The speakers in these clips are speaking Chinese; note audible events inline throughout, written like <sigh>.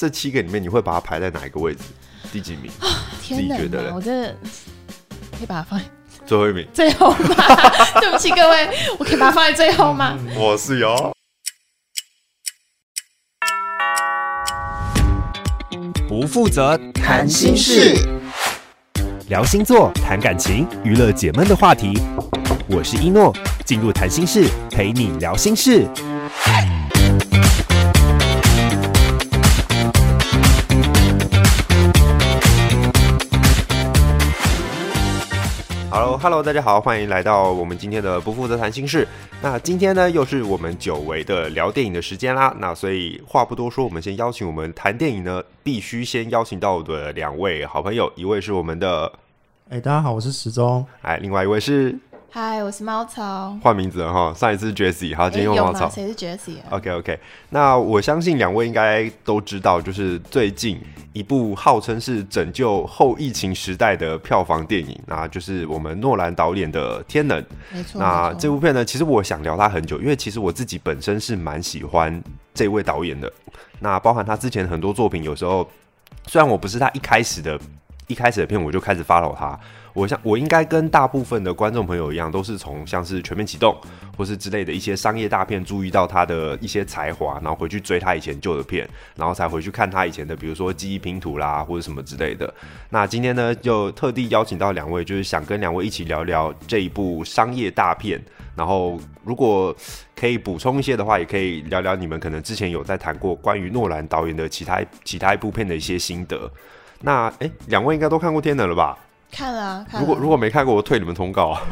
这七个里面，你会把它排在哪一个位置？第几名？天哪，我觉得可以把它放在最后一名，最后吗？<laughs> 对不起各位，我可以把它放在最后吗？我是有。不负责谈心事，聊星座、谈感情、娱乐解闷的话题。我是一诺，进入谈心室陪你聊心事。Hello，Hello，大家好，欢迎来到我们今天的不负责谈心事。那今天呢，又是我们久违的聊电影的时间啦。那所以话不多说，我们先邀请我们谈电影呢，必须先邀请到的两位好朋友，一位是我们的，哎，大家好，我是时钟，哎，另外一位是。嗨，我是猫草，换名字了哈。上一次是 Jessie，好，今天用猫草。谁是 Jessie 啊？OK OK，那我相信两位应该都知道，就是最近一部号称是拯救后疫情时代的票房电影，那就是我们诺兰导演的《天能》。没错。那这部片呢，其实我想聊它很久，因为其实我自己本身是蛮喜欢这位导演的。那包含他之前很多作品，有时候虽然我不是他一开始的，一开始的片，我就开始 follow 他。我像我应该跟大部分的观众朋友一样，都是从像是全面启动或是之类的一些商业大片，注意到他的一些才华，然后回去追他以前旧的片，然后才回去看他以前的，比如说记忆拼图啦或者什么之类的。那今天呢，就特地邀请到两位，就是想跟两位一起聊聊这一部商业大片。然后如果可以补充一些的话，也可以聊聊你们可能之前有在谈过关于诺兰导演的其他其他一部片的一些心得。那哎，两位应该都看过《天能》了吧？看了，啊，看了。如果如果没看过，我退你们通告啊。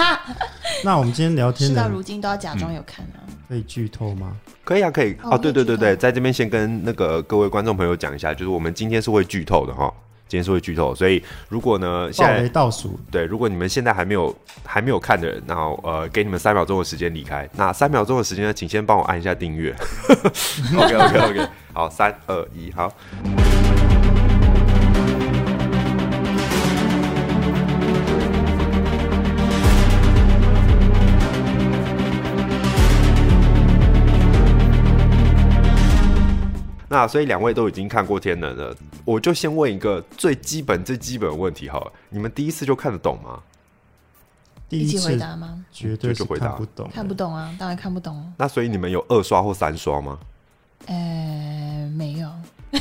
<laughs> 那我们今天聊天，事到如今都要假装有看啊。嗯、可以剧透吗？可以啊，可以。哦，对对对对，在这边先跟那个各位观众朋友讲一下，就是我们今天是会剧透的哈，今天是会剧透，所以如果呢现在倒数，对，如果你们现在还没有还没有看的人，然后呃，给你们三秒钟的时间离开。那三秒钟的时间呢，请先帮我按一下订阅。OK OK OK，好，三二一，好。那所以两位都已经看过《天能》了，我就先问一个最基本、最基本的问题好了，你们第一次就看得懂吗？第一次回答吗？绝对就回答不懂，看不懂啊，当然看不懂。那所以你们有二刷或三刷吗？呃，没有。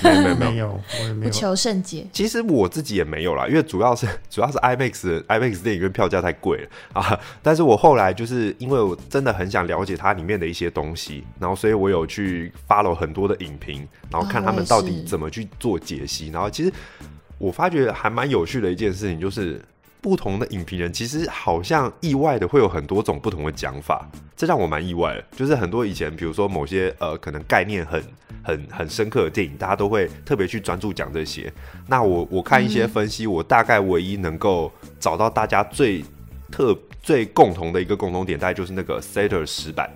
没有没有，我也没有。不求甚解。其实我自己也没有啦，因为主要是 <laughs> 主要是 IMAX IMAX 电影院票价太贵了啊。但是我后来就是因为我真的很想了解它里面的一些东西，然后所以我有去 follow 很多的影评，然后看他们到底怎么去做解析。然后其实我发觉还蛮有趣的一件事情就是。不同的影评人其实好像意外的会有很多种不同的讲法，这让我蛮意外的。就是很多以前，比如说某些呃可能概念很很很深刻的电影，大家都会特别去专注讲这些。那我我看一些分析，我大概唯一能够找到大家最特最共同的一个共同点，大概就是那个 Sater 石板。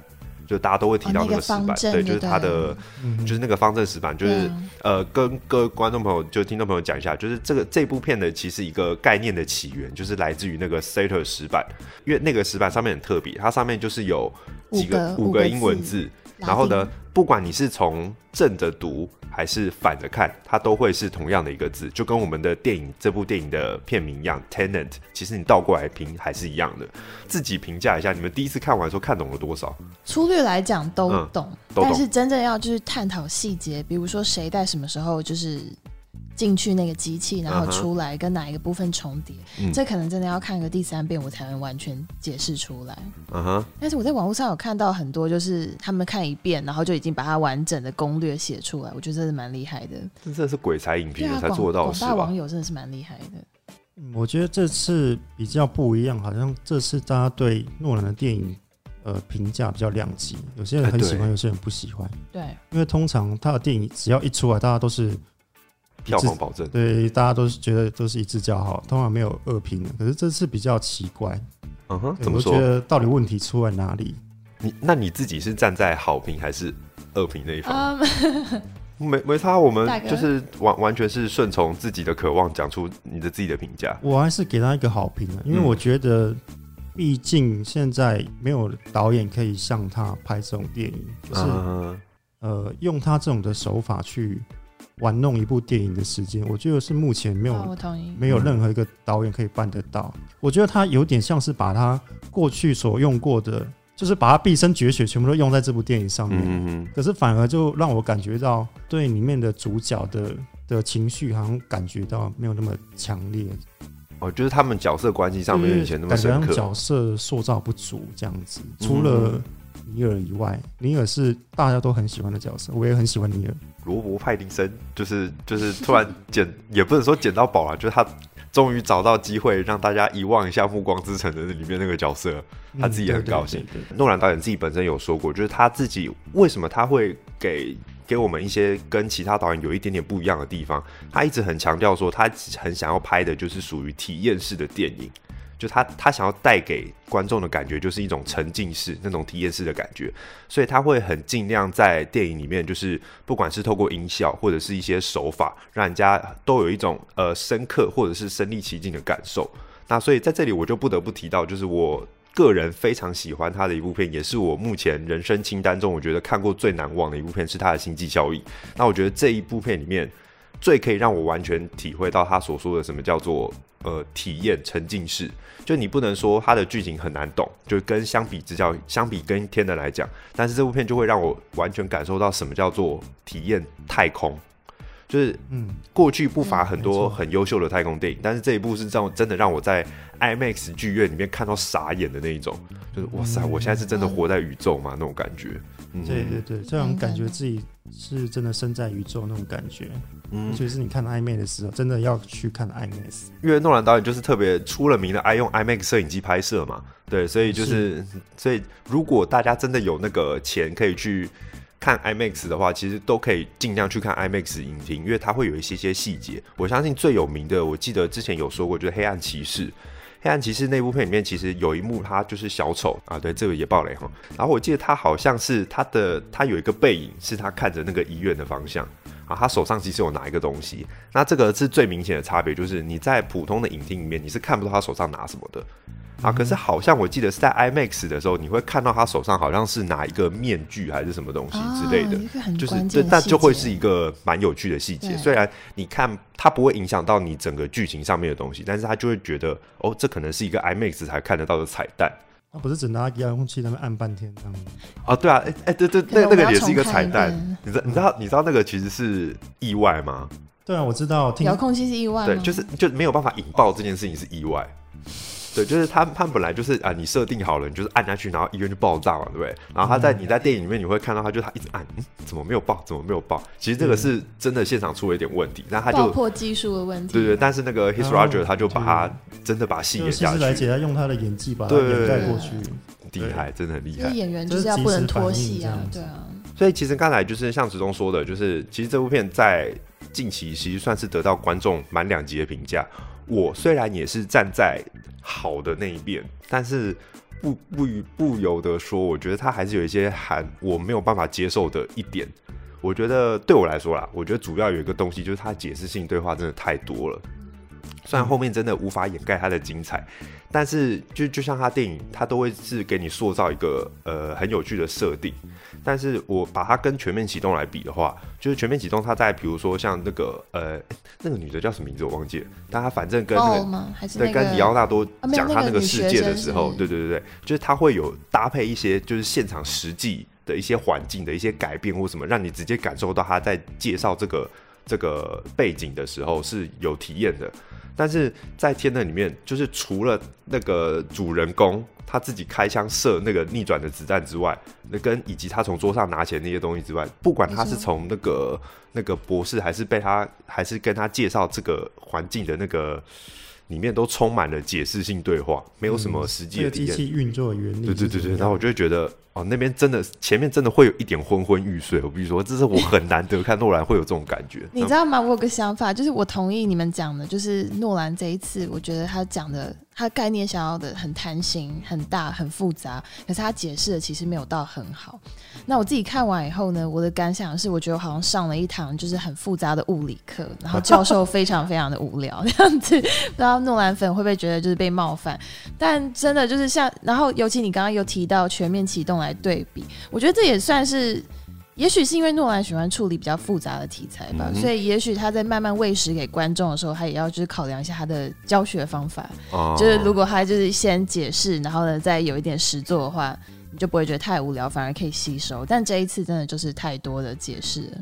就大家都会提到那个石板，哦、对，就是它的，嗯、就是那个方正石板，就是、嗯、呃，跟各位观众朋友，就听众朋友讲一下，就是这个这部片的其实一个概念的起源，就是来自于那个 Sater 石板，因为那个石板上面很特别，它上面就是有几个，五个英文字，然后呢，不管你是从正着读。还是反着看，它都会是同样的一个字，就跟我们的电影这部电影的片名一样，Tenant。其实你倒过来拼还是一样的。自己评价一下，你们第一次看完的时候看懂了多少？粗略来讲都懂，嗯、都懂，但是真正要就是探讨细节，比如说谁在什么时候就是。进去那个机器，然后出来跟哪一个部分重叠，uh. 这可能真的要看个第三遍，我才能完全解释出来。嗯哼、uh，huh. 但是我在网络上有看到很多，就是他们看一遍，然后就已经把它完整的攻略写出来，我觉得这是蛮厉害的。这真的是鬼才影评人才做到的事吧？广大网友真的是蛮厉害的。我觉得这次比较不一样，好像这次大家对诺兰的电影呃评价比较两极，有些人很喜欢，欸、有些人不喜欢。对，因为通常他的电影只要一出来，大家都是。票房保证，对，大家都是觉得都是一致叫好，通常没有恶评的。可是这次比较奇怪，嗯哼，怎么说？我觉得到底问题出在哪里？你那你自己是站在好评还是恶评那一方？<laughs> 没没差，我们就是完完全是顺从自己的渴望，讲出你的自己的评价。我还是给他一个好评的，因为我觉得，毕竟现在没有导演可以像他拍这种电影，就是、嗯、呃，用他这种的手法去。玩弄一部电影的时间，我觉得是目前没有，我同意，没有任何一个导演可以办得到。我觉得他有点像是把他过去所用过的，就是把他毕生绝学全部都用在这部电影上面。嗯嗯。可是反而就让我感觉到对里面的主角的的情绪，好像感觉到没有那么强烈。哦，就是他们角色关系上没有以前那么深刻，角色塑造不足这样子。除了尼尔以外，尼尔是大家都很喜欢的角色，我也很喜欢尼尔。罗伯·派丁森就是就是突然捡，也不能说捡到宝了，<laughs> 就是他终于找到机会让大家遗忘一下《暮光之城》的里面那个角色，他自己也很高兴。诺兰导演自己本身有说过，就是他自己为什么他会给给我们一些跟其他导演有一点点不一样的地方，他一直很强调说，他很想要拍的就是属于体验式的电影。就他他想要带给观众的感觉，就是一种沉浸式那种体验式的感觉，所以他会很尽量在电影里面，就是不管是透过音效或者是一些手法，让人家都有一种呃深刻或者是身临其境的感受。那所以在这里我就不得不提到，就是我个人非常喜欢他的一部片，也是我目前人生清单中我觉得看过最难忘的一部片，是他的《星际效应》。那我觉得这一部片里面最可以让我完全体会到他所说的什么叫做呃体验沉浸式。就你不能说它的剧情很难懂，就跟相比之下，相比跟天的来讲，但是这部片就会让我完全感受到什么叫做体验太空。就是，嗯，过去不乏很多很优秀的太空电影，但是这一部是让真的让我在 IMAX 剧院里面看到傻眼的那一种，就是哇塞，我现在是真的活在宇宙吗？那种感觉。嗯、对对对，这种感觉自己是真的身在宇宙那种感觉。嗯，尤其是你看 IMAX 的时候，真的要去看 IMAX。因为诺兰导演就是特别出了名的爱用 IMAX 摄影机拍摄嘛，对，所以就是，是所以如果大家真的有那个钱可以去看 IMAX 的话，其实都可以尽量去看 IMAX 影厅，因为它会有一些些细节。我相信最有名的，我记得之前有说过，就是《黑暗骑士》。黑暗骑士那部片里面，其实有一幕，他就是小丑啊，对，这个也爆雷哈。然后我记得他好像是他的，他有一个背影，是他看着那个医院的方向啊，他手上其实有拿一个东西。那这个是最明显的差别，就是你在普通的影厅里面，你是看不到他手上拿什么的。啊，可是好像我记得是在 IMAX 的时候，你会看到他手上好像是拿一个面具还是什么东西之类的，哦、就是这，但就会是一个蛮有趣的细节。虽然你看它不会影响到你整个剧情上面的东西，但是他就会觉得哦，这可能是一个 IMAX 才看得到的彩蛋。他不是只拿遥控器那边按半天这样子？啊，对啊，哎、欸、哎，对对，那那个也是一个彩蛋。你知道你知道你知道那个其实是意外吗？对啊，我知道，遥控器是意外，对，就是就没有办法引爆这件事情是意外。对，就是他，他本来就是啊，你设定好了，你就是按下去，然后医院就爆炸嘛，对不对？然后他在你在电影里面你会看到他，就他一直按，嗯，怎么没有爆？怎么没有爆？其实这个是真的现场出了一点问题，那他就爆破技术的问题。对对，但是那个 Heath Ledger 他就把他真的把戏演下去。来姐他用他的演技把它掩盖过去，厉害，真的很厉害。演员就是要不能拖戏啊，对啊。所以其实刚才就是像子忠说的，就是其实这部片在近期其实算是得到观众满两极的评价。我虽然也是站在好的那一边，但是不不不由得说，我觉得他还是有一些含我没有办法接受的一点。我觉得对我来说啦，我觉得主要有一个东西就是他解释性对话真的太多了。虽然后面真的无法掩盖他的精彩，但是就就像他电影，他都会是给你塑造一个呃很有趣的设定。但是我把它跟全面启动来比的话，就是全面启动，它在比如说像那个呃那个女的叫什么名字我忘记了，但她反正跟那个对跟李奥纳多讲他那个世界的时候，对对对对，就是他会有搭配一些就是现场实际的一些环境的一些改变或什么，让你直接感受到他在介绍这个这个背景的时候是有体验的。但是在天能里面，就是除了那个主人公他自己开枪射那个逆转的子弹之外，那跟以及他从桌上拿起来那些东西之外，不管他是从那个那个博士，还是被他，还是跟他介绍这个环境的那个里面，都充满了解释性对话，没有什么实际的体验。机器运作原理。对对对对，然后我就会觉得。哦，那边真的前面真的会有一点昏昏欲睡。我必须说，这是我很难得看诺兰会有这种感觉。<laughs> 你知道吗？我有个想法，就是我同意你们讲的，就是诺兰这一次，我觉得他讲的。他概念想要的很贪心、很大、很复杂，可是他解释的其实没有到很好。那我自己看完以后呢，我的感想是，我觉得我好像上了一堂就是很复杂的物理课，然后教授非常非常的无聊，这样子。不知道诺兰粉会不会觉得就是被冒犯？但真的就是像，然后尤其你刚刚有提到全面启动来对比，我觉得这也算是。也许是因为诺兰喜欢处理比较复杂的题材吧，嗯、所以也许他在慢慢喂食给观众的时候，他也要就是考量一下他的教学方法。哦、就是如果他就是先解释，然后呢再有一点实作的话，你就不会觉得太无聊，反而可以吸收。但这一次真的就是太多的解释了，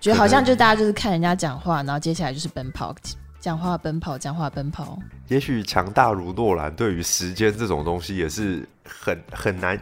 觉得好像就大家就是看人家讲话，然后接下来就是奔跑，讲话奔跑，讲话奔跑。也许强大如诺兰，对于时间这种东西也是很很难。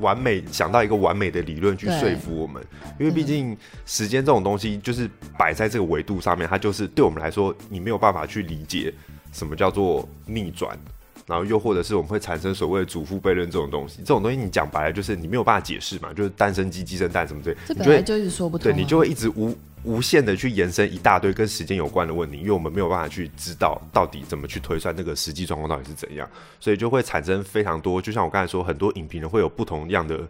完美想到一个完美的理论去说服我们，因为毕竟时间这种东西就是摆在这个维度上面，它就是对我们来说，你没有办法去理解什么叫做逆转，然后又或者是我们会产生所谓的祖父悖论这种东西，这种东西你讲白了就是你没有办法解释嘛，就是单身鸡鸡生蛋什么之类，这本来就一直说不通，对你就会一直无。无限的去延伸一大堆跟时间有关的问题，因为我们没有办法去知道到底怎么去推算那个实际状况到底是怎样，所以就会产生非常多。就像我刚才说，很多影评人会有不同样的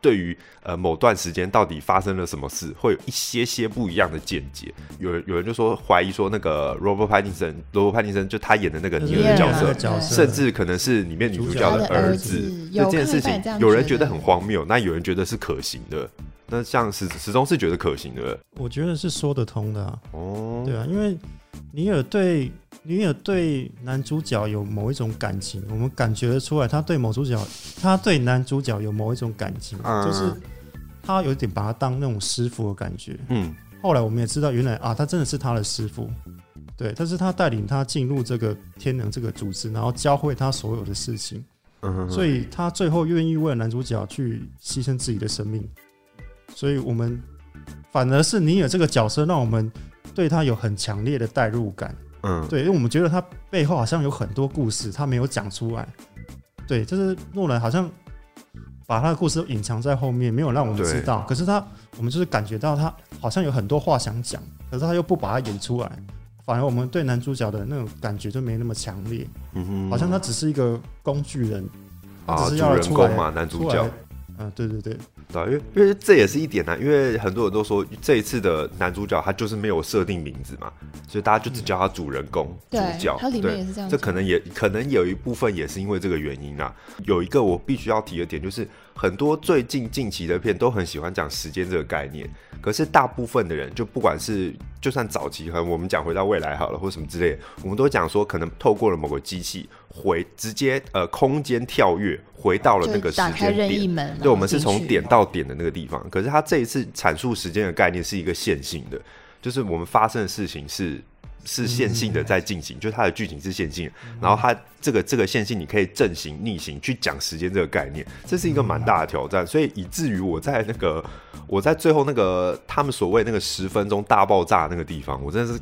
对于呃某段时间到底发生了什么事，会有一些些不一样的见解。有人有人就说怀疑说那个 Robert Pattinson，Robert Pattinson 就他演的那个尼尔的角色，角色甚至可能是里面女主角的儿子。这件事情，有人觉得很荒谬，那有人觉得是可行的。那像始始终是觉得可行的，我觉得是说得通的啊。哦，对啊，因为尼尔对尼尔对男主角有某一种感情，我们感觉得出来，他对某主角，他对男主角有某一种感情，嗯、就是他有点把他当那种师傅的感觉。嗯，后来我们也知道，原来啊，他真的是他的师傅。对，但是他带领他进入这个天能这个组织，然后教会他所有的事情。所以他最后愿意为了男主角去牺牲自己的生命。所以我们反而是尼尔这个角色，让我们对他有很强烈的代入感。嗯，对，因为我们觉得他背后好像有很多故事，他没有讲出来。对，就是诺兰好像把他的故事隐藏在后面，没有让我们知道。可是他，我们就是感觉到他好像有很多话想讲，可是他又不把它演出来，反而我们对男主角的那种感觉就没那么强烈。嗯哼，好像他只是一个工具人，啊，主人公嘛，男主角。啊，对对对。对，因为因为这也是一点呢、啊，因为很多人都说这一次的男主角他就是没有设定名字嘛，所以大家就只叫他主人公、嗯、主角。他里面也是这样。这可能也可能有一部分也是因为这个原因啊。有一个我必须要提的点就是，很多最近近期的片都很喜欢讲时间这个概念，可是大部分的人就不管是就算早期和我们讲回到未来好了或什么之类的，我们都讲说可能透过了某个机器回直接呃空间跳跃。回到了那个时间点，对，我们是从点到点的那个地方。可是他这一次阐述时间的概念是一个线性的，就是我们发生的事情是是线性的在进行，嗯、就是它的剧情是线性的。嗯、然后它这个这个线性，你可以正行逆行去讲时间这个概念，这是一个蛮大的挑战。所以以至于我在那个我在最后那个他们所谓那个十分钟大爆炸那个地方，我真的是。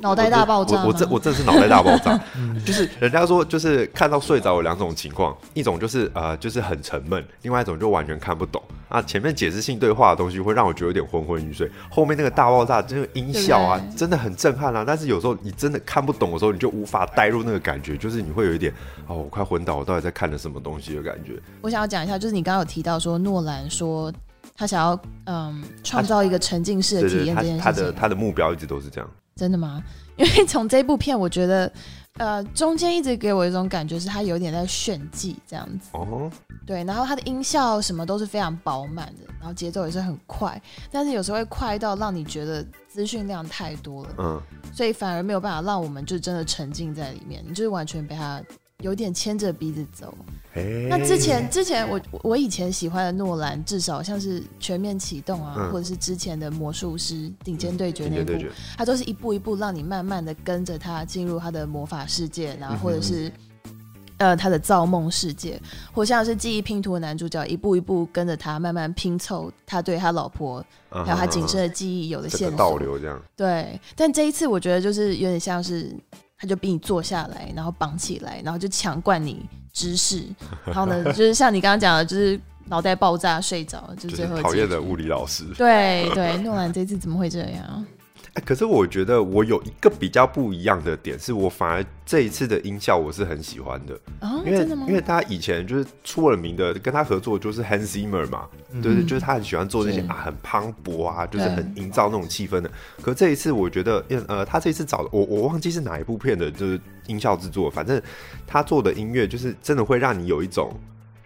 脑袋大爆炸！我我这我真是脑袋大爆炸，就是人家说就是看到睡着有两种情况，一种就是呃就是很沉闷，另外一种就完全看不懂啊。前面解释性对话的东西会让我觉得有点昏昏欲睡，后面那个大爆炸这个音效啊，真的很震撼啊。但是有时候你真的看不懂的时候，你就无法带入那个感觉，就是你会有一点哦，我快昏倒，我到底在看的什么东西的感觉。我想要讲一下，就是你刚刚有提到说诺兰说他想要嗯创造一个沉浸式的体验这件事情，他的他的目标一直都是这样。真的吗？因为从这部片，我觉得，呃，中间一直给我一种感觉是，他有点在炫技这样子。哦。对，然后他的音效什么都是非常饱满的，然后节奏也是很快，但是有时候会快到让你觉得资讯量太多了。嗯。所以反而没有办法让我们就真的沉浸在里面，你就是完全被他。有点牵着鼻子走。欸、那之前之前我我以前喜欢的诺兰，至少像是全面启动啊，嗯、或者是之前的魔术师顶尖对决那部，他都是一步一步让你慢慢的跟着他进入他的魔法世界，然后或者是、嗯、呃他的造梦世界，或像是记忆拼图的男主角，一步一步跟着他慢慢拼凑他对他老婆、啊、还有他仅剩的记忆有的线索倒流这样。对，但这一次我觉得就是有点像是。他就逼你坐下来，然后绑起来，然后就强灌你知识，然后呢，就是像你刚刚讲的，就是脑袋爆炸睡着，就最后讨厌的物理老师。对对，诺兰这次怎么会这样？欸、可是我觉得我有一个比较不一样的点，是我反而这一次的音效我是很喜欢的，哦、因为？因为他以前就是出了名的，跟他合作就是 Hans Zimmer 嘛，嗯、对，就是他很喜欢做那些啊很磅礴啊，就是很营造那种气氛的。可这一次我觉得，呃，他这一次找的我我忘记是哪一部片的，就是音效制作，反正他做的音乐就是真的会让你有一种。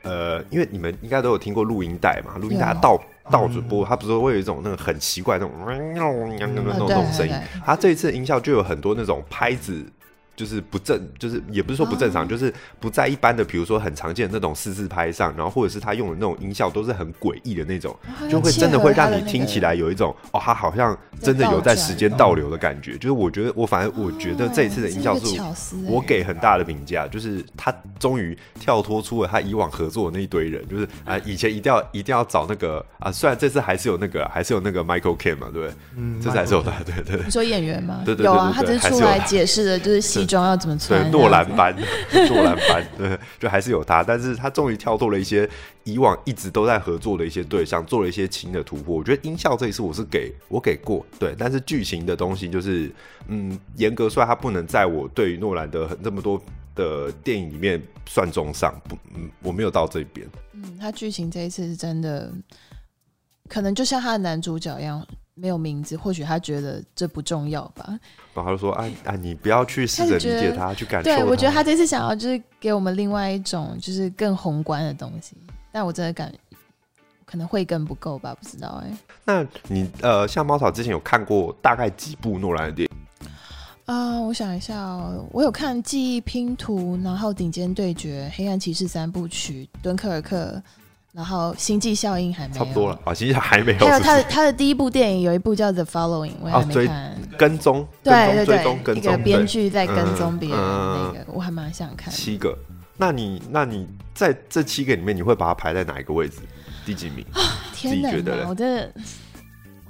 呃，因为你们应该都有听过录音带嘛，录音带倒倒着播，它不是会有一种那个很奇怪那种那种那种声音。它这一次音效就有很多那种拍子。就是不正，就是也不是说不正常，哦、就是不在一般的，比如说很常见的那种四四拍上，然后或者是他用的那种音效都是很诡异的那种，哦、就会真的会让你听起来有一种哦，他好像真的有在时间倒流的感觉。就是我觉得，我反正我觉得这一次的音效是我给很大的评价，就是他终于跳脱出了他以往合作的那一堆人，就是啊，以前一定要一定要找那个啊，虽然这次还是有那个还是有那个 Michael Kim 嘛，对不对？嗯，这次还是有的，对对对。你说演员吗？对对对，有啊，他只是出来解释的，就是西装要怎么穿。诺兰班，诺兰班，对，就还是有他，但是他终于跳脱了一些以往一直都在合作的一些对象，做了一些新的突破。我觉得音效这一次我是给我给过，对，但是剧情的东西就是，嗯，严格说来，他不能在我对于诺兰的这么多的电影里面算中上，不，嗯，我没有到这边。嗯，他剧情这一次是真的，可能就像他的男主角一样。没有名字，或许他觉得这不重要吧。然后他就说：“啊啊，你不要去试着理解他，他去感受。”对，我觉得他这次想要就是给我们另外一种就是更宏观的东西。但我真的感可能会更不够吧，不知道哎、欸。那你呃，像猫草之前有看过大概几部诺兰的电影？啊、呃，我想一下哦，我有看《记忆拼图》，然后《顶尖对决》、《黑暗骑士三部曲》、《敦刻尔克》。然后星际效应还没有，差不多了啊，星际还没有。还有他的他的第一部电影有一部叫《The Following》，我还没看。跟踪，对对对，一个编剧在跟踪别人那个，我还蛮想看。七个，那你那你在这七个里面，你会把它排在哪一个位置？第几名？啊天哪，我真的，我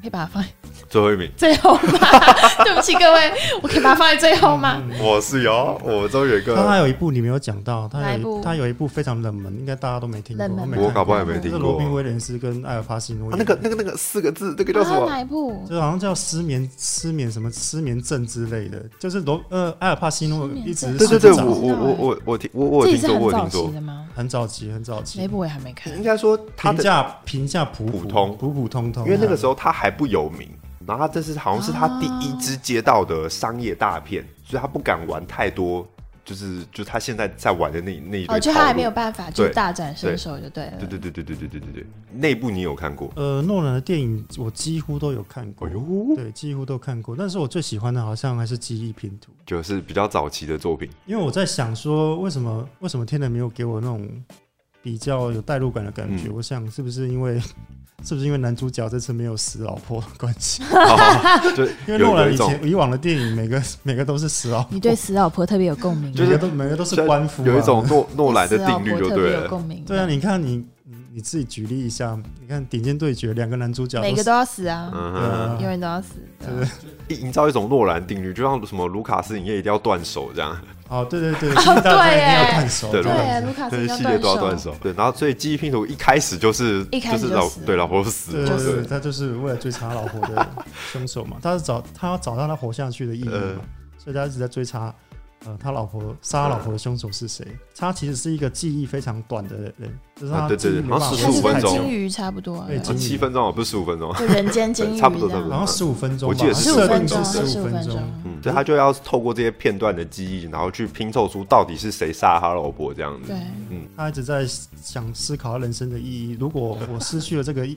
可以把它放在。最后一名，最后吗？<laughs> 对不起各位，我可以把它放在最后吗？我是有，我终于有一个。他还有一部你没有讲到，他有他有一部非常冷门，应该大家都没听过。我搞不好也没听过。是罗宾威廉斯跟艾尔帕西诺。那个那个那个四个字，那个叫什么？哪一部？就好像叫失眠失眠什么失眠症之类的，就是罗呃艾尔帕西诺一直对对对，我我我我我听我我听说过听说很早期很早期。那部我也还没看。应该说评价评价普普通普普通通，因为那个时候他还不有名。然后他这是好像是他第一支接到的商业大片，啊、所以他不敢玩太多，就是就他现在在玩的那那一堆，哦，就他还没有办法就大展身手就对了。对对对对对对对对对，那部你有看过？呃，诺兰的电影我几乎都有看过，哎、呦对，几乎都看过。但是我最喜欢的好像还是《记忆拼图》，就是比较早期的作品。因为我在想说，为什么为什么天能没有给我那种比较有代入感的感觉？嗯、我想是不是因为？<laughs> 是不是因为男主角这次没有死老婆的关系？对 <laughs> 因为诺兰以前以往的电影，每个每个都是死老婆。你对死老婆特别有共鸣，每个都每个都是官夫，有一种诺诺兰的定律，就 <laughs> 对了。对啊，你看你你自己举例一下，你看《顶尖对决》两个男主角，每个都要死啊，永远都要死，对，营造一种诺兰定律，就像什么卢卡斯影业一定要断手这样。哦，对对对，对，耶，要断手，对，卢卡斯系列都要断手，对，然后所以记忆拼图一开始就是就是老对老婆死对对对他就是为了追查老婆的凶手嘛，他是找他要找到他活下去的意义嘛，所以他一直在追查。呃，他老婆杀老婆的凶手是谁？他其实是一个记忆非常短的人，就是他记忆没办法，十五分钟，金鱼差不多，对，七分钟不是十五分钟，就人间金鱼，差不多差不多，然后十五分钟，我记得是十五分钟，十五分钟，嗯，所以他就要透过这些片段的记忆，然后去拼凑出到底是谁杀他老婆这样子。对，嗯，他一直在想思考他人生的意义。如果我失去了这个，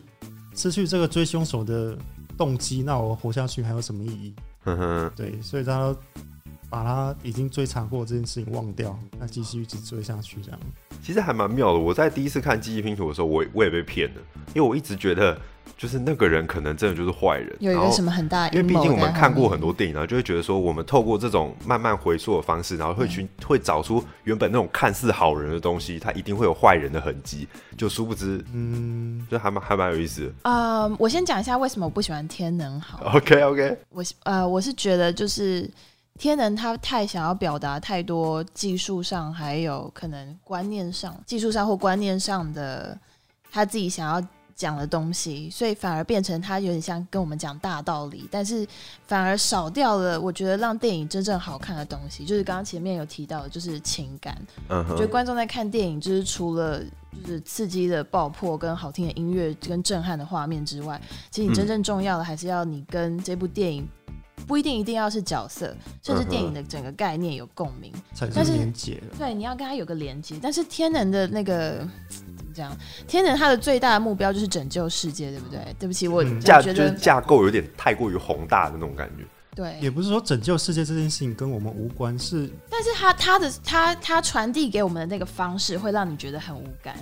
失去这个追凶手的动机，那我活下去还有什么意义？嗯哼，对，所以他。把他已经追查过这件事情忘掉，那继续一直追下去，这样其实还蛮妙的。我在第一次看记忆拼图的时候，我我也被骗了，因为我一直觉得就是那个人可能真的就是坏人，有一个什么很大，因为毕竟我们看过很多电影，然后就会觉得说，我们透过这种慢慢回溯的方式，然后会去、嗯、会找出原本那种看似好人的东西，他一定会有坏人的痕迹，就殊不知，嗯，就还蛮还蛮有意思的。呃，我先讲一下为什么我不喜欢天能好。OK OK，我呃我是觉得就是。天能他太想要表达太多技术上，还有可能观念上，技术上或观念上的他自己想要讲的东西，所以反而变成他有点像跟我们讲大道理，但是反而少掉了我觉得让电影真正好看的东西，就是刚刚前面有提到的，就是情感。我觉得观众在看电影，就是除了就是刺激的爆破跟好听的音乐跟震撼的画面之外，其实你真正重要的还是要你跟这部电影。不一定一定要是角色，甚至电影的整个概念有共鸣，产生连接。对，你要跟他有个连接。但是天能的那个怎么讲。天能他的最大的目标就是拯救世界，对不对？对不起，我架、嗯、觉得就是架构有点太过于宏大的那种感觉。对，也不是说拯救世界这件事情跟我们无关，是，但是他他的他他传递给我们的那个方式，会让你觉得很无感。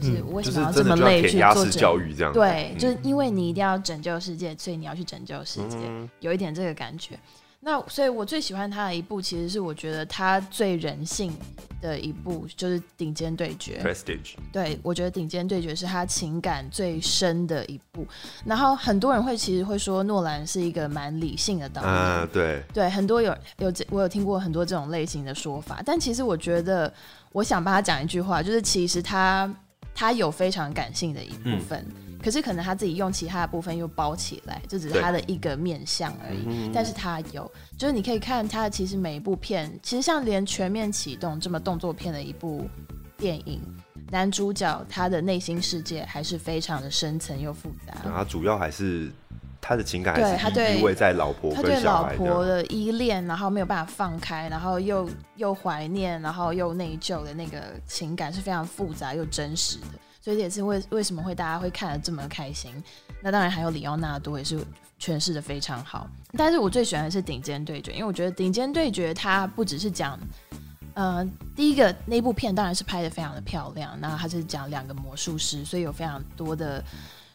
就是为什么要这么累去做教育这样？对，嗯、就是因为你一定要拯救世界，所以你要去拯救世界，嗯、有一点这个感觉。那所以，我最喜欢他的一部，其实是我觉得他最人性的一部，就是《顶尖对决》。Prestige。对，我觉得《顶尖对决》是他情感最深的一部。然后很多人会其实会说，诺兰是一个蛮理性的导演。啊，对。对，很多有有我有听过很多这种类型的说法，但其实我觉得，我想帮他讲一句话，就是其实他他有非常感性的一部分。嗯可是可能他自己用其他的部分又包起来，这只是他的一个面相而已。但是他有，就是你可以看他其实每一部片，其实像连《全面启动》这么动作片的一部电影，男主角他的内心世界还是非常的深层又复杂。他主要还是他的情感，对他对依偎在老婆，他对老婆的依恋，然后没有办法放开，然后又又怀念，然后又内疚的那个情感是非常复杂又真实的。所以这也是为为什么会大家会看得这么开心。那当然还有里奥纳多也是诠释的非常好。但是我最喜欢的是《顶尖对决》，因为我觉得《顶尖对决》它不只是讲，呃，第一个那部片当然是拍的非常的漂亮，那它是讲两个魔术师，所以有非常多的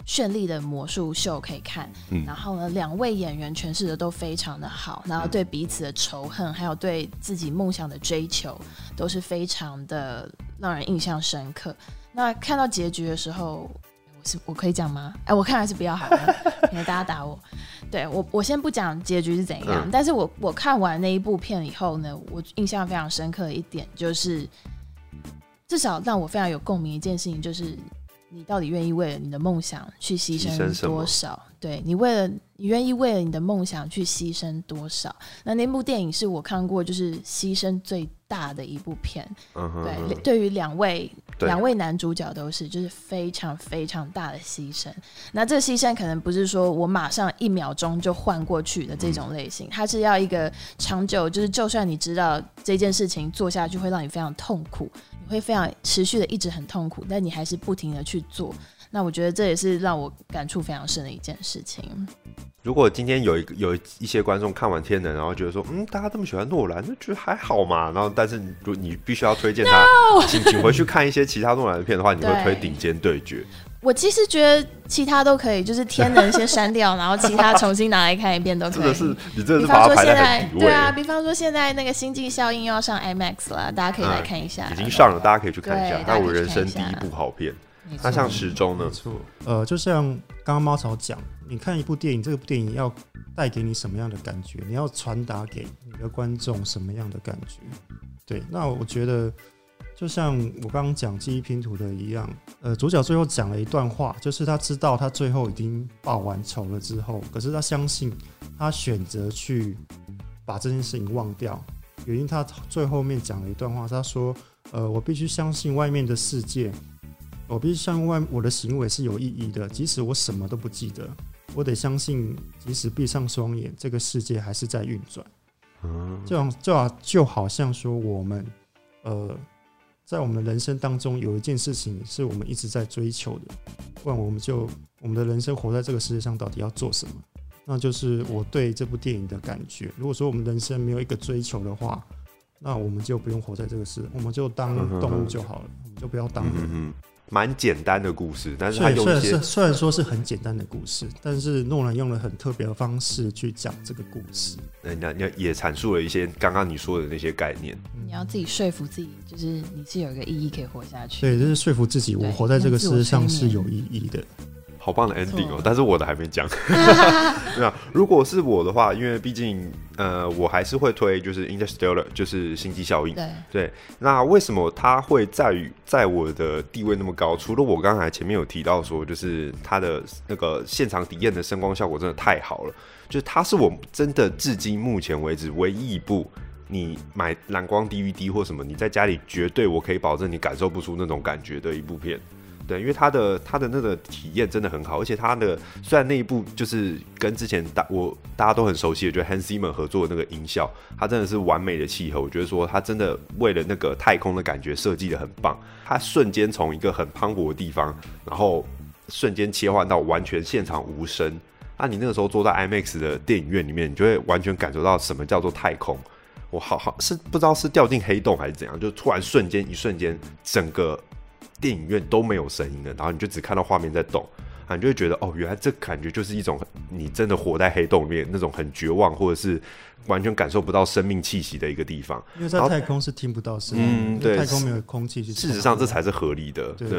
绚丽的魔术秀可以看。嗯。然后呢，两位演员诠释的都非常的好，然后对彼此的仇恨，还有对自己梦想的追求，都是非常的让人印象深刻。那看到结局的时候，我是我可以讲吗？哎，我看还是不要好了，<laughs> 因为大家打我。对我，我先不讲结局是怎样，嗯、但是我我看完那一部片以后呢，我印象非常深刻的一点就是，至少让我非常有共鸣一件事情，就是你到底愿意为了你的梦想去牺牲多少？对，你为了你愿意为了你的梦想去牺牲多少？那那部电影是我看过就是牺牲最大的一部片。嗯、哼哼对，对于两位。两位男主角都是，就是非常非常大的牺牲。那这个牺牲可能不是说我马上一秒钟就换过去的这种类型，它是要一个长久，就是就算你知道这件事情做下去会让你非常痛苦，你会非常持续的一直很痛苦，但你还是不停的去做。那我觉得这也是让我感触非常深的一件事情。如果今天有一个有一些观众看完《天能》，然后觉得说，嗯，大家这么喜欢诺兰，就觉得还好嘛。然后，但是如你必须要推荐他，请请回去看一些其他诺兰的片的话，你会推《顶尖对决》对。我其实觉得其他都可以，就是《天能》先删掉，然后其他重新拿来看一遍都可以。<laughs> 真的是，你这是把它排在。对啊，比方说现在那个《星际效应》要上 IMAX 了，大家可以来看一下。嗯、已经上了，大家可以去看一下。那我人生第一部好片。那像时钟呢？错，呃，就像刚刚猫草讲，你看一部电影，这部电影要带给你什么样的感觉？你要传达给你的观众什么样的感觉？对，那我觉得就像我刚刚讲记忆拼图的一样，呃，主角最后讲了一段话，就是他知道他最后已经报完仇了之后，可是他相信他选择去把这件事情忘掉，原因他最后面讲了一段话，他说：“呃，我必须相信外面的世界。”我必须相信外我的行为是有意义的，即使我什么都不记得，我得相信，即使闭上双眼，这个世界还是在运转。嗯，这样就好，就好像说我们，呃，在我们的人生当中有一件事情是我们一直在追求的，不然我们就我们的人生活在这个世界上到底要做什么？那就是我对这部电影的感觉。如果说我们人生没有一个追求的话，那我们就不用活在这个世，我们就当动物就好了，我们就不要当人。蛮简单的故事，但是他用一些虽然虽然说是很简单的故事，但是诺兰用了很特别的方式去讲这个故事。人家也也阐述了一些刚刚你说的那些概念。你要自己说服自己，就是你是有一个意义可以活下去。对，就是说服自己，我活在这个世界上是有意义的。好棒的 ending 哦！但是我的还没讲。<laughs> <laughs> 对啊，如果是我的话，因为毕竟呃，我还是会推就是 Interstellar，就是星际效应。对对。那为什么它会在于在我的地位那么高？除了我刚才前面有提到说，就是它的那个现场体验的声光效果真的太好了，就是它是我真的至今目前为止唯一一部你买蓝光 DVD 或什么，你在家里绝对我可以保证你感受不出那种感觉的一部片。对，因为它的它的那个体验真的很好，而且它的虽然那一部就是跟之前大我大家都很熟悉的，就 Hans Zimmer 合作的那个音效，它真的是完美的契合。我觉得说它真的为了那个太空的感觉设计的很棒，它瞬间从一个很磅礴的地方，然后瞬间切换到完全现场无声。那你那个时候坐在 IMAX 的电影院里面，你就会完全感受到什么叫做太空。我好好是不知道是掉进黑洞还是怎样，就突然瞬间一瞬间整个。电影院都没有声音了，然后你就只看到画面在动，啊，你就会觉得哦，原来这感觉就是一种你真的活在黑洞里面那种很绝望，或者是。完全感受不到生命气息的一个地方，因为在太空是听不到声音，嗯，对，太空没有空气。事实上，这才是合理的。对，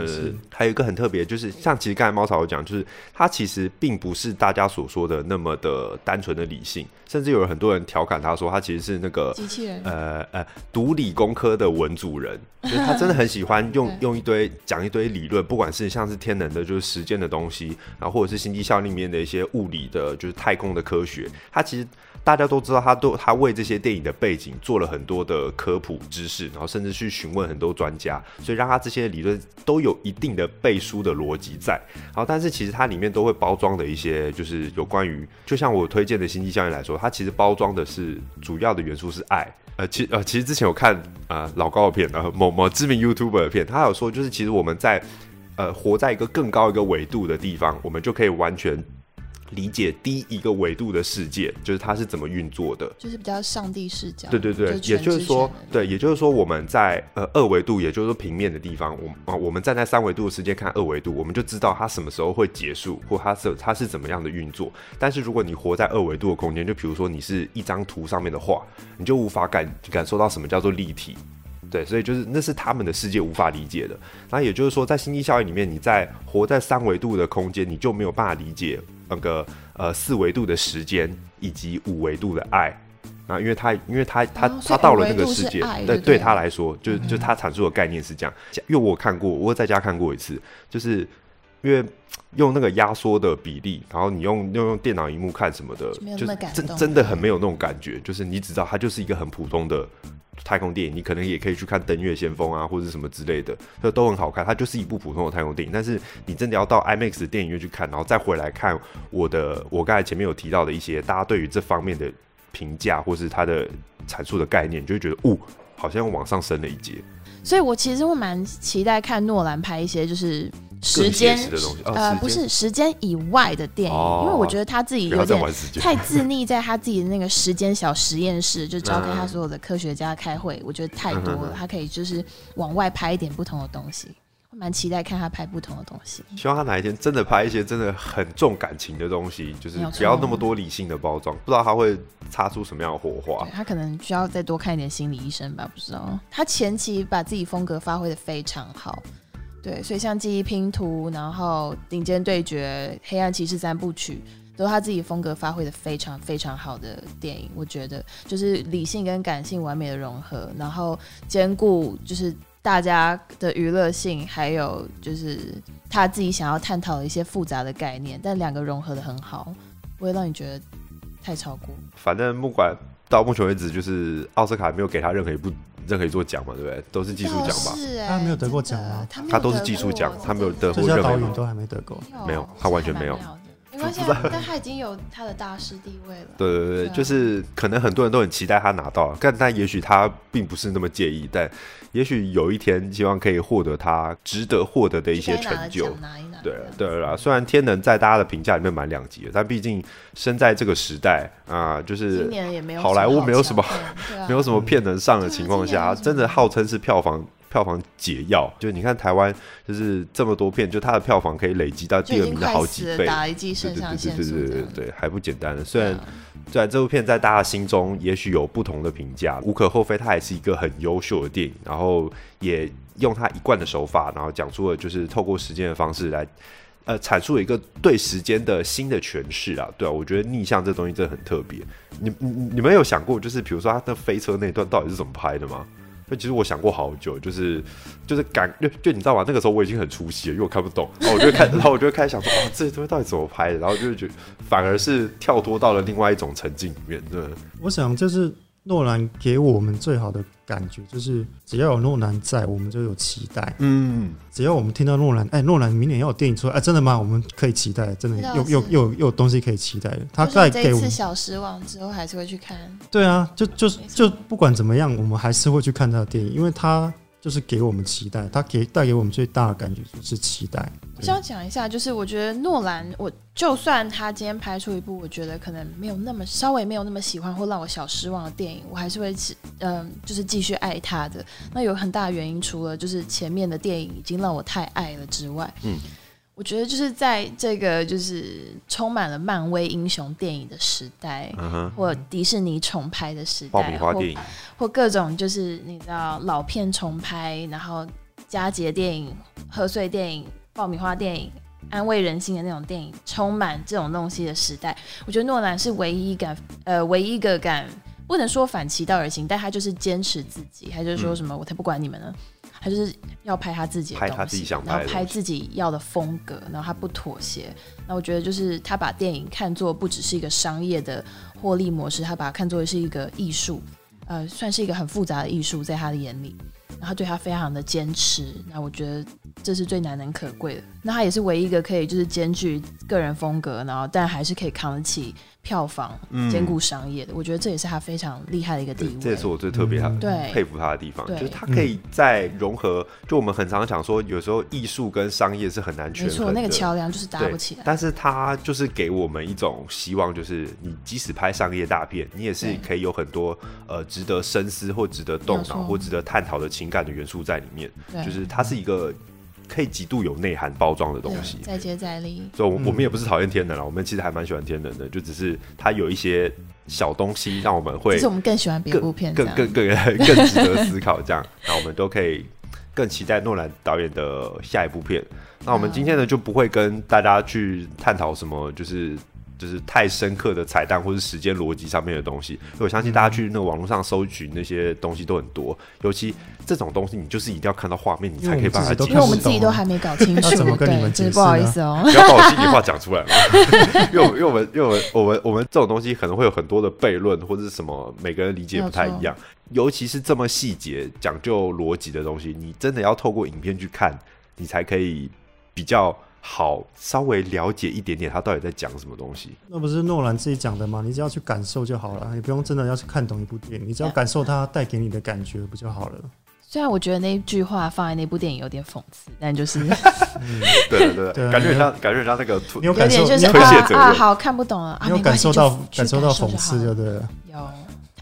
还有一个很特别，就是像其实刚才猫草有讲，就是它其实并不是大家所说的那么的单纯的理性，甚至有很多人调侃他说，他其实是那个机器人，呃呃，读理工科的文主人，就是他真的很喜欢用 <laughs> 用一堆讲一堆理论，不管是像是天能的，就是时间的东西，然后或者是星际效应里面的一些物理的，就是太空的科学，他其实。大家都知道，他都他为这些电影的背景做了很多的科普知识，然后甚至去询问很多专家，所以让他这些理论都有一定的背书的逻辑在。然后，但是其实它里面都会包装的一些，就是有关于，就像我推荐的《星际效应》来说，它其实包装的是主要的元素是爱。呃，其呃，其实之前有看啊、呃、老高的片，然后某某知名 YouTuber 的片，他有说，就是其实我们在呃活在一个更高一个维度的地方，我们就可以完全。理解低一个维度的世界，就是它是怎么运作的，就是比较上帝视角。对对对，就也就是说，对，也就是说，我们在呃二维度，也就是说平面的地方，我啊，我们站在三维度的世界看二维度，我们就知道它什么时候会结束，或它是它是怎么样的运作。但是如果你活在二维度的空间，就比如说你是一张图上面的画，你就无法感感受到什么叫做立体。对，所以就是那是他们的世界无法理解的。那也就是说，在星际效应里面，你在活在三维度的空间，你就没有办法理解那个呃四维度的时间以及五维度的爱。那因为他因为他他他到了那个世界，对对他来说，就就他阐述的概念是这样。因为我看过，我在家看过一次，就是因为用那个压缩的比例，然后你用用用电脑荧幕看什么的，就真真的很没有那种感觉。就是你只知道它就是一个很普通的。太空电影，你可能也可以去看《登月先锋》啊，或者什么之类的，这都很好看。它就是一部普通的太空电影，但是你真的要到 IMAX 的电影院去看，然后再回来看我的，我刚才前面有提到的一些大家对于这方面的评价，或是它的阐述的概念，就会觉得，哦，好像往上升了一阶。所以我其实会蛮期待看诺兰拍一些，就是。时间呃不是时间以外的电影，哦，因为我觉得他自己有点太自溺在他自己的那个时间小实验室，就召开他所有的科学家开会，我觉得太多了。他可以就是往外拍一点不同的东西，蛮期待看他拍不同的东西。希望他哪一天真的拍一些真的很重感情的东西，就是不要那么多理性的包装。不知道他会擦出什么样的火花。他可能需要再多看一点心理医生吧，不知道。他前期把自己风格发挥的非常好。对，所以像记忆拼图，然后顶尖对决、黑暗骑士三部曲，都是他自己风格发挥的非常非常好的电影。我觉得就是理性跟感性完美的融合，然后兼顾就是大家的娱乐性，还有就是他自己想要探讨的一些复杂的概念，但两个融合的很好，不会让你觉得太超过。反正不管到目前为止，就是奥斯卡没有给他任何一部。这可以做奖嘛？对不对？都是技术奖吧？是他没有得过奖啊？他都是技术奖，他没有得过任何。导演都还没得过，没有，他完全没有。没关系，但他已经有他的大师地位了。对对对，就是可能很多人都很期待他拿到，但但也许他并不是那么介意，但也许有一天希望可以获得他值得获得的一些成就。对对了，虽然天能在大家的评价里面蛮两极的，但毕竟生在这个时代啊、呃，就是好莱坞没有什么 <laughs> 没有什么片能上的情况下，真的号称是票房。票房解药，就你看台湾，就是这么多片，就它的票房可以累积到第二名的好几倍，打一剂肾上腺素，对对对对对对，还不简单的。虽然虽然这部片在大家心中也许有不同的评价，无可厚非，它也是一个很优秀的电影。然后也用它一贯的手法，然后讲出了就是透过时间的方式来，呃，阐述了一个对时间的新的诠释啊。对啊，我觉得逆向这东西真的很特别。你你你们有想过，就是比如说他的飞车那段到底是怎么拍的吗？那其实我想过好久，就是就是感就就你知道吗？那个时候我已经很出戏了，因为我看不懂，然后我就开，<laughs> 然后我就开始想说，哦，这些东西到底怎么拍的？然后就是觉反而是跳脱到了另外一种沉浸里面。对，我想就是诺兰给我们最好的感觉就是，只要有诺兰在，我们就有期待。嗯，只要我们听到诺兰，哎，诺兰明年要有电影出来，哎，真的吗？我们可以期待，真的又又又又有东西可以期待。他再给我们小失望之后，还是会去看。对啊，就就就不管怎么样，我们还是会去看他的电影，因为他。就是给我们期待，他给带给我们最大的感觉就是期待。我想讲一下，就是我觉得诺兰，我就算他今天拍出一部我觉得可能没有那么稍微没有那么喜欢或让我小失望的电影，我还是会嗯、呃，就是继续爱他的。那有很大的原因，除了就是前面的电影已经让我太爱了之外，嗯。我觉得就是在这个就是充满了漫威英雄电影的时代，或迪士尼重拍的时代，或或各种就是你知道老片重拍，然后佳节电影、贺岁电影、爆米花电影、安慰人心的那种电影，充满这种东西的时代，我觉得诺兰是唯一敢呃唯一一个敢不能说反其道而行，但他就是坚持自己，还就是说什么我才不管你们呢。他就是要拍他自己的东西，拍他自己想拍的，然后拍自己要的风格，然后他不妥协。那我觉得就是他把电影看作不只是一个商业的获利模式，他把它看作是一个艺术，呃，算是一个很复杂的艺术，在他的眼里。然后对他非常的坚持，那我觉得这是最难能可贵的。那他也是唯一一个可以就是兼具个人风格，然后但还是可以扛得起票房，兼顾商业的。嗯、我觉得这也是他非常厉害的一个地位。这也是我最特别他、佩服他的地方，对就是他可以在融合。就我们很常讲说，有时候艺术跟商业是很难权衡的，那个桥梁就是搭不起来。但是他就是给我们一种希望，就是你即使拍商业大片，你也是可以有很多呃值得深思或值得动脑或值得探讨的情感的元素在里面。就是它是一个。可以极度有内涵包装的东西，再接再厉。所以，我我们也不是讨厌天能了，我们其实还蛮喜欢天能的，就只是它有一些小东西让我们会，其实我们更喜欢别部片，更更更更 <laughs> 更值得思考。这样，那我们都可以更期待诺兰导演的下一部片。那我们今天呢，就不会跟大家去探讨什么，就是。就是太深刻的彩蛋，或是时间逻辑上面的东西，我相信大家去那个网络上搜寻那些东西都很多。尤其这种东西，你就是一定要看到画面，你才可以把它解释。因为我们自己都还没搞清楚，<laughs> 怎么跟你们解释？不好意思哦，<laughs> 不要把我心里话讲出来嘛。<laughs> 因为因为我们因为我们我们我们这种东西可能会有很多的悖论，或者是什么，每个人理解不太一样。尤其是这么细节、讲究逻辑的东西，你真的要透过影片去看，你才可以比较。好，稍微了解一点点，他到底在讲什么东西？那不是诺兰自己讲的吗？你只要去感受就好了，你不用真的要去看懂一部电影，你只要感受它带给你的感觉不就好了？虽然我觉得那句话放在那部电影有点讽刺，但就是，<laughs> 嗯，对对对，感觉像感觉像那个有点就是啊啊，好看不懂了，你有感受到感受到讽刺，就对了。有，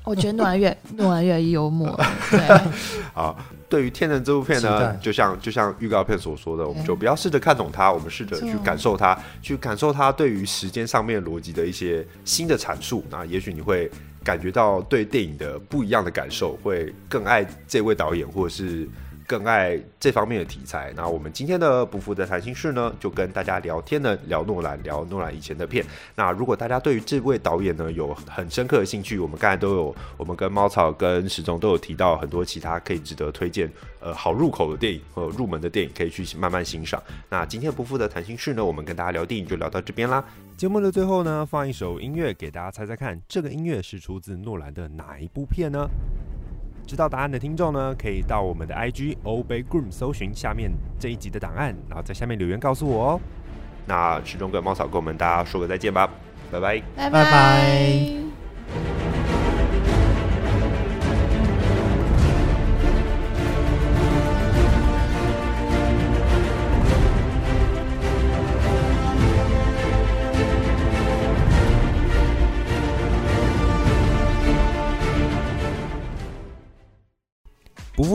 我觉得诺兰越 <laughs> 诺兰越幽默，对，<laughs> 好。对于《天人》这部片呢，就像就像预告片所说的，我们就不要试着看懂它，我们试着去感受它，去感受它对于时间上面逻辑的一些新的阐述。那也许你会感觉到对电影的不一样的感受，会更爱这位导演，或者是。更爱这方面的题材。那我们今天的不负责谈心事呢，就跟大家聊天呢，聊诺兰，聊诺兰以前的片。那如果大家对于这位导演呢有很深刻的兴趣，我们刚才都有，我们跟猫草跟时钟都有提到很多其他可以值得推荐，呃，好入口的电影和入门的电影，可以去慢慢欣赏。那今天不负责谈心事呢，我们跟大家聊电影就聊到这边啦。节目的最后呢，放一首音乐给大家猜猜看，这个音乐是出自诺兰的哪一部片呢？知道答案的听众呢，可以到我们的 IG Obey Groom 搜寻下面这一集的档案，然后在下面留言告诉我哦。那池中哥猫草跟我们大家说个再见吧，拜拜，拜拜。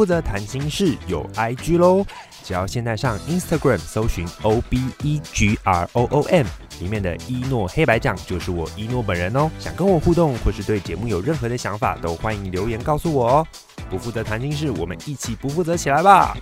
负责谈心事有 IG 喽，只要现在上 Instagram 搜寻 O B E G R O O M，里面的一诺黑白酱就是我一诺本人哦。想跟我互动或是对节目有任何的想法，都欢迎留言告诉我哦。不负责谈心事，我们一起不负责起来吧。